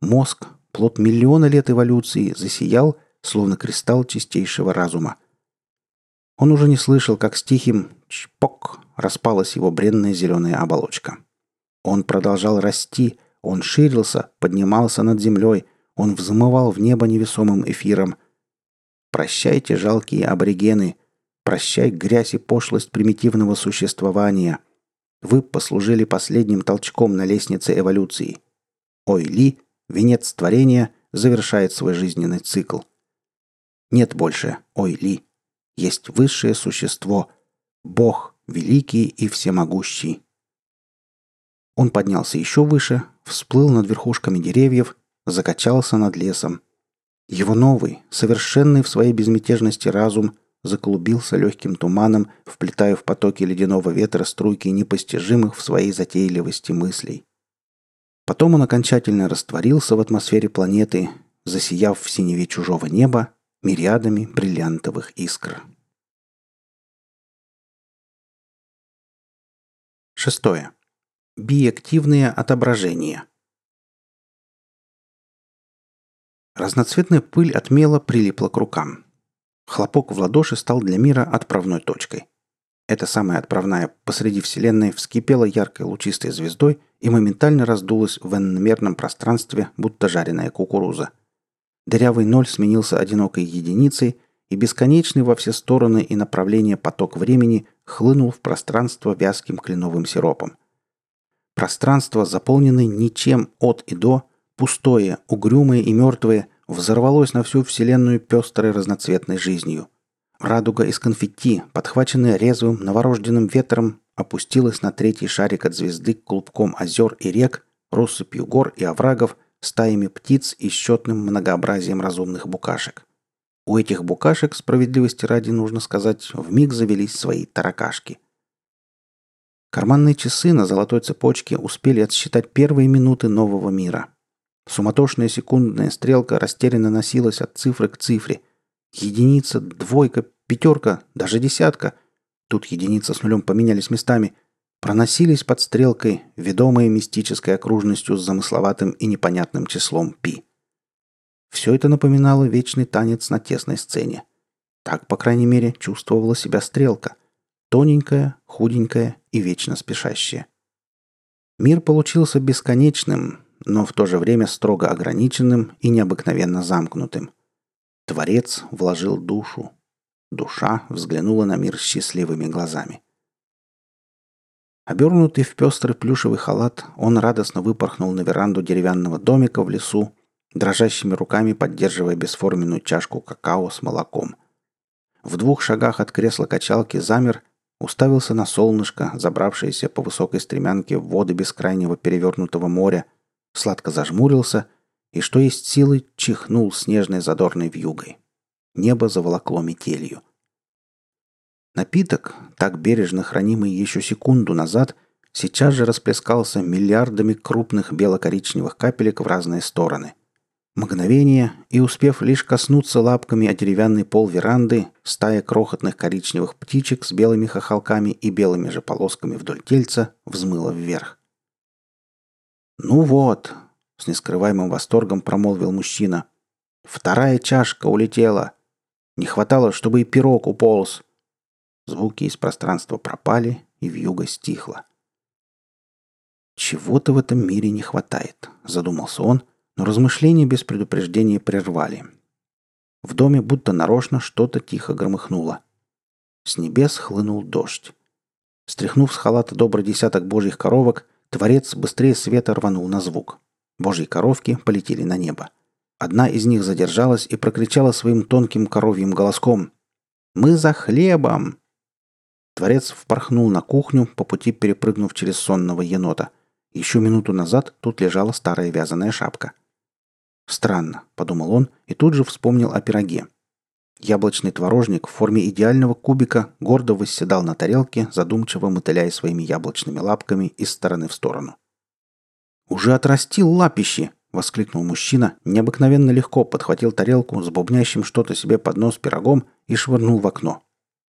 Мозг, плод миллиона лет эволюции, засиял, словно кристалл чистейшего разума. Он уже не слышал, как с тихим «чпок» распалась его бренная зеленая оболочка. Он продолжал расти, он ширился, поднимался над землей, он взмывал в небо невесомым эфиром. Прощайте, жалкие аборигены, прощай грязь и пошлость примитивного существования. Вы послужили последним толчком на лестнице эволюции. Ой Ли, венец творения, завершает свой жизненный цикл. Нет больше Ой Ли. Есть высшее существо, Бог, великий и всемогущий. Он поднялся еще выше, всплыл над верхушками деревьев, закачался над лесом. Его новый, совершенный в своей безмятежности разум заклубился легким туманом, вплетая в потоки ледяного ветра струйки непостижимых в своей затейливости мыслей. Потом он окончательно растворился в атмосфере планеты, засияв в синеве чужого неба мириадами бриллиантовых искр. Шестое. Биактивные отображения. Разноцветная пыль от мела прилипла к рукам. Хлопок в ладоши стал для мира отправной точкой. Эта самая отправная посреди Вселенной вскипела яркой лучистой звездой и моментально раздулась в иномерном пространстве, будто жареная кукуруза. Дырявый ноль сменился одинокой единицей, и бесконечный во все стороны и направления поток времени хлынул в пространство вязким кленовым сиропом. Пространство, заполненное ничем от и до, пустое, угрюмое и мертвое, взорвалось на всю Вселенную пестрой разноцветной жизнью. Радуга из конфетти, подхваченная резвым новорожденным ветром, опустилась на третий шарик от звезды клубком озер и рек, россыпью гор и оврагов, стаями птиц и счетным многообразием разумных букашек. У этих букашек, справедливости ради, нужно сказать, в миг завелись свои таракашки. Карманные часы на золотой цепочке успели отсчитать первые минуты нового мира. Суматошная секундная стрелка растерянно носилась от цифры к цифре. Единица, двойка, пятерка, даже десятка. Тут единица с нулем поменялись местами. Проносились под стрелкой, ведомые мистической окружностью с замысловатым и непонятным числом пи. Все это напоминало вечный танец на тесной сцене. Так, по крайней мере, чувствовала себя стрелка. Тоненькая, худенькая и вечно спешащая. Мир получился бесконечным, но в то же время строго ограниченным и необыкновенно замкнутым. Творец вложил душу. Душа взглянула на мир счастливыми глазами. Обернутый в пестрый плюшевый халат, он радостно выпорхнул на веранду деревянного домика в лесу дрожащими руками поддерживая бесформенную чашку какао с молоком. В двух шагах от кресла качалки замер, уставился на солнышко, забравшееся по высокой стремянке в воды бескрайнего перевернутого моря, сладко зажмурился и, что есть силы, чихнул снежной задорной вьюгой. Небо заволокло метелью. Напиток, так бережно хранимый еще секунду назад, сейчас же расплескался миллиардами крупных бело-коричневых капелек в разные стороны. Мгновение, и успев лишь коснуться лапками о деревянный пол веранды, стая крохотных коричневых птичек с белыми хохолками и белыми же полосками вдоль тельца взмыла вверх. Ну вот, с нескрываемым восторгом промолвил мужчина. «Вторая чашка улетела! Не хватало, чтобы и пирог уполз!» Звуки из пространства пропали, и вьюга стихла. «Чего-то в этом мире не хватает», — задумался он, но размышления без предупреждения прервали. В доме будто нарочно что-то тихо громыхнуло. С небес хлынул дождь. Стряхнув с халата добрый десяток божьих коровок, Творец быстрее света рванул на звук. Божьи коровки полетели на небо. Одна из них задержалась и прокричала своим тонким коровьим голоском. «Мы за хлебом!» Творец впорхнул на кухню, по пути перепрыгнув через сонного енота. Еще минуту назад тут лежала старая вязаная шапка. «Странно», — подумал он и тут же вспомнил о пироге. Яблочный творожник в форме идеального кубика гордо восседал на тарелке, задумчиво мотыляя своими яблочными лапками из стороны в сторону. «Уже отрастил лапищи!» — воскликнул мужчина, необыкновенно легко подхватил тарелку с бубнящим что-то себе под нос пирогом и швырнул в окно.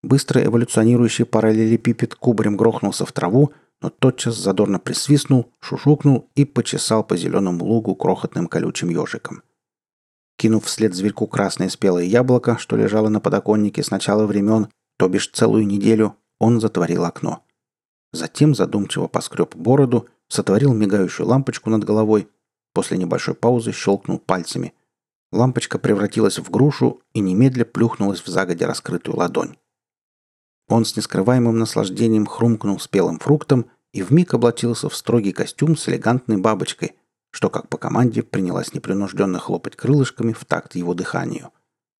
Быстро эволюционирующий параллелепипед кубарем грохнулся в траву, но тотчас задорно присвистнул, шушукнул и почесал по зеленому лугу крохотным колючим ежиком. Кинув вслед зверьку красное спелое яблоко, что лежало на подоконнике с начала времен, то бишь целую неделю, он затворил окно. Затем задумчиво поскреб бороду, сотворил мигающую лампочку над головой, после небольшой паузы щелкнул пальцами. Лампочка превратилась в грушу и немедля плюхнулась в загодя раскрытую ладонь. Он с нескрываемым наслаждением хрумкнул спелым фруктом и вмиг облачился в строгий костюм с элегантной бабочкой, что, как по команде, принялась непринужденно хлопать крылышками в такт его дыханию.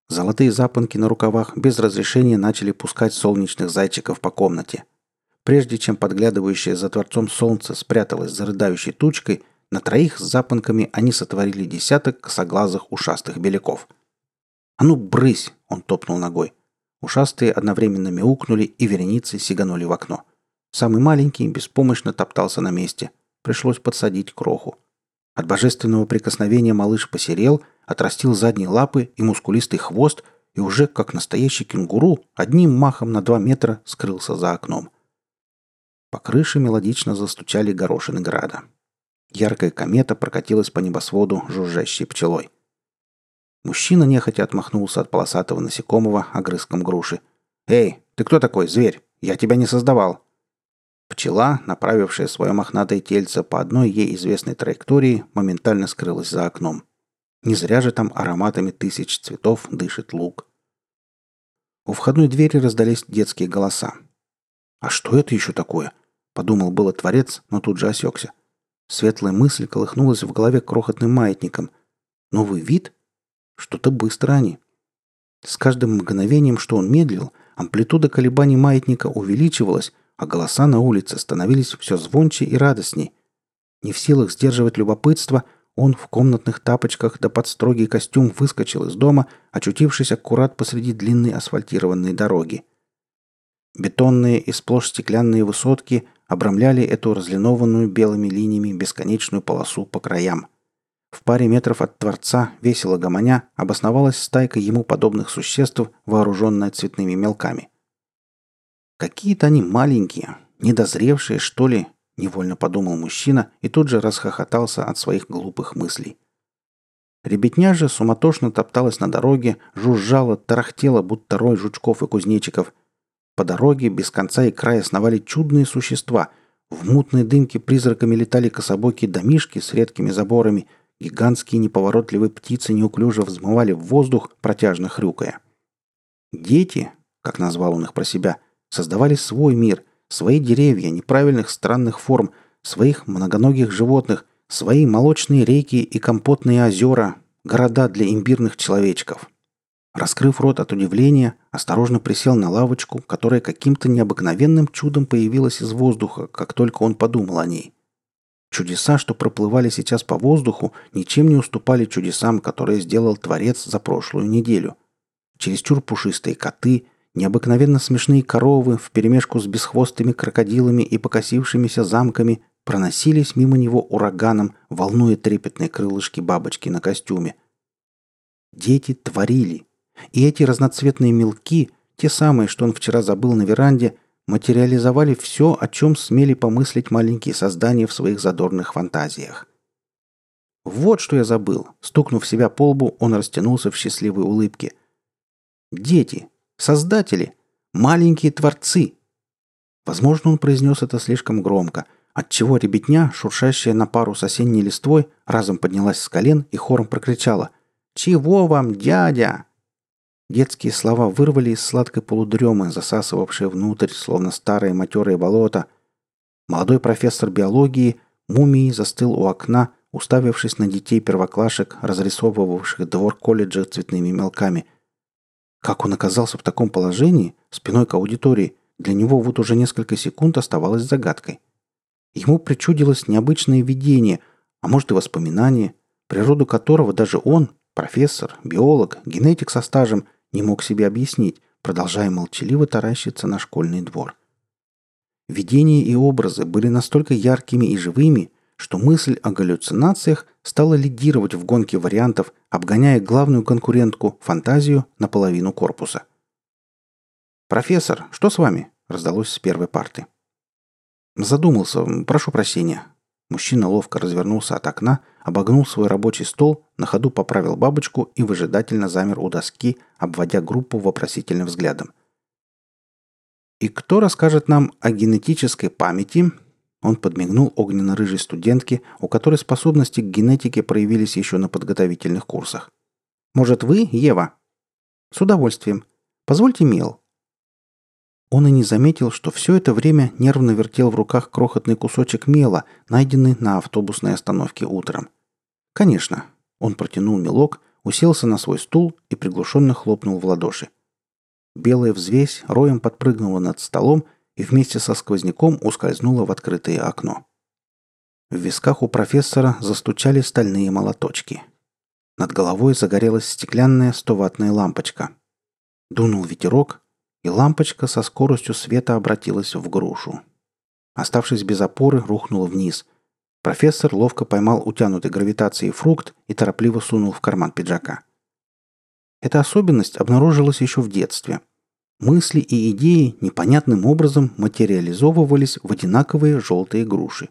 Золотые запонки на рукавах без разрешения начали пускать солнечных зайчиков по комнате. Прежде чем подглядывающее за творцом солнце спряталось за рыдающей тучкой, на троих с запонками они сотворили десяток косоглазых ушастых беляков. «А ну, брысь!» — он топнул ногой. Ушастые одновременно мяукнули и вереницей сиганули в окно. Самый маленький беспомощно топтался на месте. Пришлось подсадить кроху. От божественного прикосновения малыш посерел, отрастил задние лапы и мускулистый хвост и уже, как настоящий кенгуру, одним махом на два метра скрылся за окном. По крыше мелодично застучали горошины града. Яркая комета прокатилась по небосводу жужжащей пчелой. Мужчина нехотя отмахнулся от полосатого насекомого огрызком груши. «Эй, ты кто такой, зверь? Я тебя не создавал!» Пчела, направившая свое мохнатое тельце по одной ей известной траектории, моментально скрылась за окном. Не зря же там ароматами тысяч цветов дышит луг. У входной двери раздались детские голоса. «А что это еще такое?» – подумал было творец, но тут же осекся. Светлая мысль колыхнулась в голове крохотным маятником. «Новый вид? Что-то быстро они». С каждым мгновением, что он медлил, амплитуда колебаний маятника увеличивалась, а голоса на улице становились все звонче и радостней. Не в силах сдерживать любопытство, он в комнатных тапочках да под строгий костюм выскочил из дома, очутившись аккурат посреди длинной асфальтированной дороги. Бетонные и сплошь стеклянные высотки обрамляли эту разлинованную белыми линиями бесконечную полосу по краям. В паре метров от Творца, весело гомоня, обосновалась стайка ему подобных существ, вооруженная цветными мелками. Какие-то они маленькие, недозревшие, что ли, невольно подумал мужчина и тут же расхохотался от своих глупых мыслей. Ребятня же суматошно топталась на дороге, жужжала, тарахтела, будто рой жучков и кузнечиков. По дороге без конца и края сновали чудные существа. В мутной дымке призраками летали кособокие домишки с редкими заборами. Гигантские неповоротливые птицы неуклюже взмывали в воздух, протяжно хрюкая. Дети, как назвал он их про себя – создавали свой мир, свои деревья неправильных странных форм, своих многоногих животных, свои молочные реки и компотные озера, города для имбирных человечков. Раскрыв рот от удивления, осторожно присел на лавочку, которая каким-то необыкновенным чудом появилась из воздуха, как только он подумал о ней. Чудеса, что проплывали сейчас по воздуху, ничем не уступали чудесам, которые сделал Творец за прошлую неделю. Чересчур пушистые коты, Необыкновенно смешные коровы вперемешку с бесхвостыми крокодилами и покосившимися замками проносились мимо него ураганом, волнуя трепетные крылышки бабочки на костюме. Дети творили. И эти разноцветные мелки, те самые, что он вчера забыл на веранде, материализовали все, о чем смели помыслить маленькие создания в своих задорных фантазиях. Вот что я забыл. Стукнув себя по лбу, он растянулся в счастливой улыбке. Дети, создатели, маленькие творцы. Возможно, он произнес это слишком громко, отчего ребятня, шуршащая на пару с осенней листвой, разом поднялась с колен и хором прокричала «Чего вам, дядя?» Детские слова вырвали из сладкой полудремы, засасывавшие внутрь, словно старое матерое болото. Молодой профессор биологии мумией застыл у окна, уставившись на детей первоклашек, разрисовывавших двор колледжа цветными мелками. Как он оказался в таком положении, спиной к аудитории, для него вот уже несколько секунд оставалось загадкой. Ему причудилось необычное видение, а может и воспоминание, природу которого даже он, профессор, биолог, генетик со стажем, не мог себе объяснить, продолжая молчаливо таращиться на школьный двор. Видения и образы были настолько яркими и живыми, что мысль о галлюцинациях стала лидировать в гонке вариантов, обгоняя главную конкурентку – фантазию наполовину корпуса. «Профессор, что с вами?» – раздалось с первой парты. «Задумался, прошу прощения». Мужчина ловко развернулся от окна, обогнул свой рабочий стол, на ходу поправил бабочку и выжидательно замер у доски, обводя группу вопросительным взглядом. «И кто расскажет нам о генетической памяти?» Он подмигнул огненно-рыжей студентке, у которой способности к генетике проявились еще на подготовительных курсах. «Может, вы, Ева?» «С удовольствием. Позвольте мел». Он и не заметил, что все это время нервно вертел в руках крохотный кусочек мела, найденный на автобусной остановке утром. «Конечно». Он протянул мелок, уселся на свой стул и приглушенно хлопнул в ладоши. Белая взвесь роем подпрыгнула над столом и вместе со сквозняком ускользнула в открытое окно. В висках у профессора застучали стальные молоточки. Над головой загорелась стеклянная стоватная лампочка. Дунул ветерок, и лампочка со скоростью света обратилась в грушу. Оставшись без опоры, рухнула вниз. Профессор ловко поймал утянутый гравитацией фрукт и торопливо сунул в карман пиджака. Эта особенность обнаружилась еще в детстве. Мысли и идеи непонятным образом материализовывались в одинаковые желтые груши.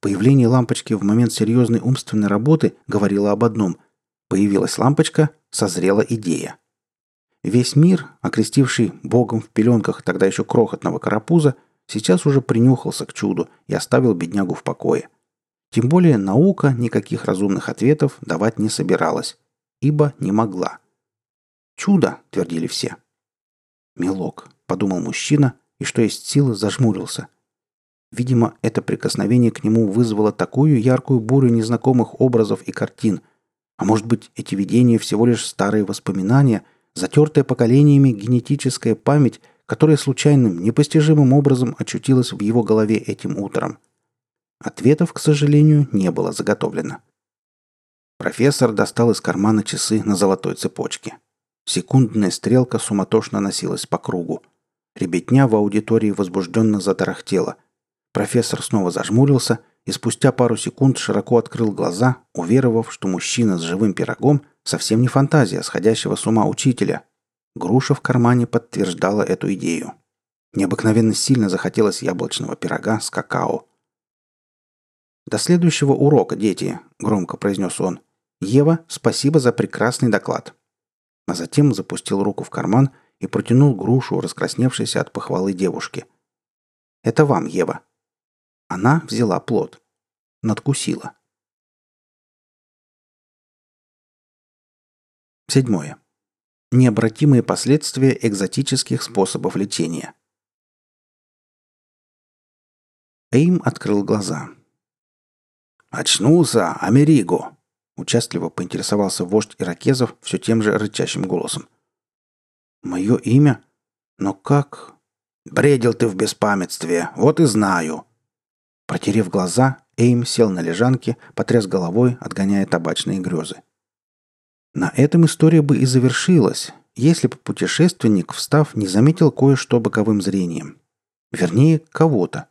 Появление лампочки в момент серьезной умственной работы говорило об одном. Появилась лампочка, созрела идея – Весь мир, окрестивший богом в пеленках тогда еще крохотного карапуза, сейчас уже принюхался к чуду и оставил беднягу в покое. Тем более наука никаких разумных ответов давать не собиралась, ибо не могла. «Чудо!» — твердили все. «Мелок», — подумал мужчина, и что есть силы, зажмурился. Видимо, это прикосновение к нему вызвало такую яркую бурю незнакомых образов и картин. А может быть, эти видения всего лишь старые воспоминания — затертая поколениями генетическая память, которая случайным, непостижимым образом очутилась в его голове этим утром. Ответов, к сожалению, не было заготовлено. Профессор достал из кармана часы на золотой цепочке. Секундная стрелка суматошно носилась по кругу. Ребятня в аудитории возбужденно затарахтела. Профессор снова зажмурился и спустя пару секунд широко открыл глаза, уверовав, что мужчина с живым пирогом Совсем не фантазия сходящего с ума учителя. Груша в кармане подтверждала эту идею. Необыкновенно сильно захотелось яблочного пирога с какао. «До следующего урока, дети», — громко произнес он. «Ева, спасибо за прекрасный доклад». А затем запустил руку в карман и протянул грушу, раскрасневшейся от похвалы девушки. «Это вам, Ева». Она взяла плод. Надкусила. Седьмое. Необратимые последствия экзотических способов лечения. Эйм открыл глаза. «Очнулся, Америго!» – участливо поинтересовался вождь иракезов все тем же рычащим голосом. «Мое имя? Но как?» «Бредил ты в беспамятстве, вот и знаю!» Протерев глаза, Эйм сел на лежанке, потряс головой, отгоняя табачные грезы. На этом история бы и завершилась, если бы путешественник, встав, не заметил кое-что боковым зрением. Вернее, кого-то.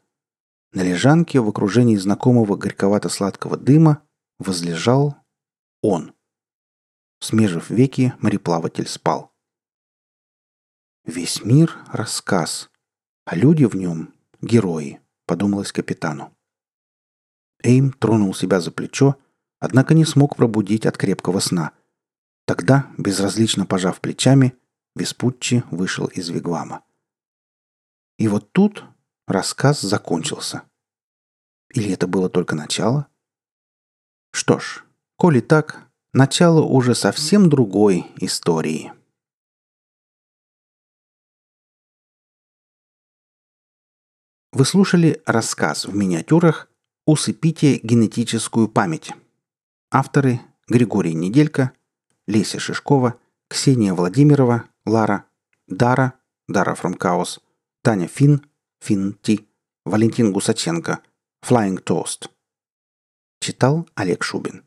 На лежанке в окружении знакомого горьковато-сладкого дыма возлежал он. Смежив веки, мореплаватель спал. «Весь мир — рассказ, а люди в нем — герои», — подумалось капитану. Эйм тронул себя за плечо, однако не смог пробудить от крепкого сна. Тогда, безразлично пожав плечами, Веспуччи вышел из вигвама. И вот тут рассказ закончился. Или это было только начало? Что ж, коли так, начало уже совсем другой истории. Вы слушали рассказ в миниатюрах «Усыпите генетическую память». Авторы Григорий Неделько, Леся Шишкова, Ксения Владимирова, Лара, Дара, Дара Chaos, Таня Фин, Фин Ти, Валентин Гусаченко, Flying Toast. Читал Олег Шубин.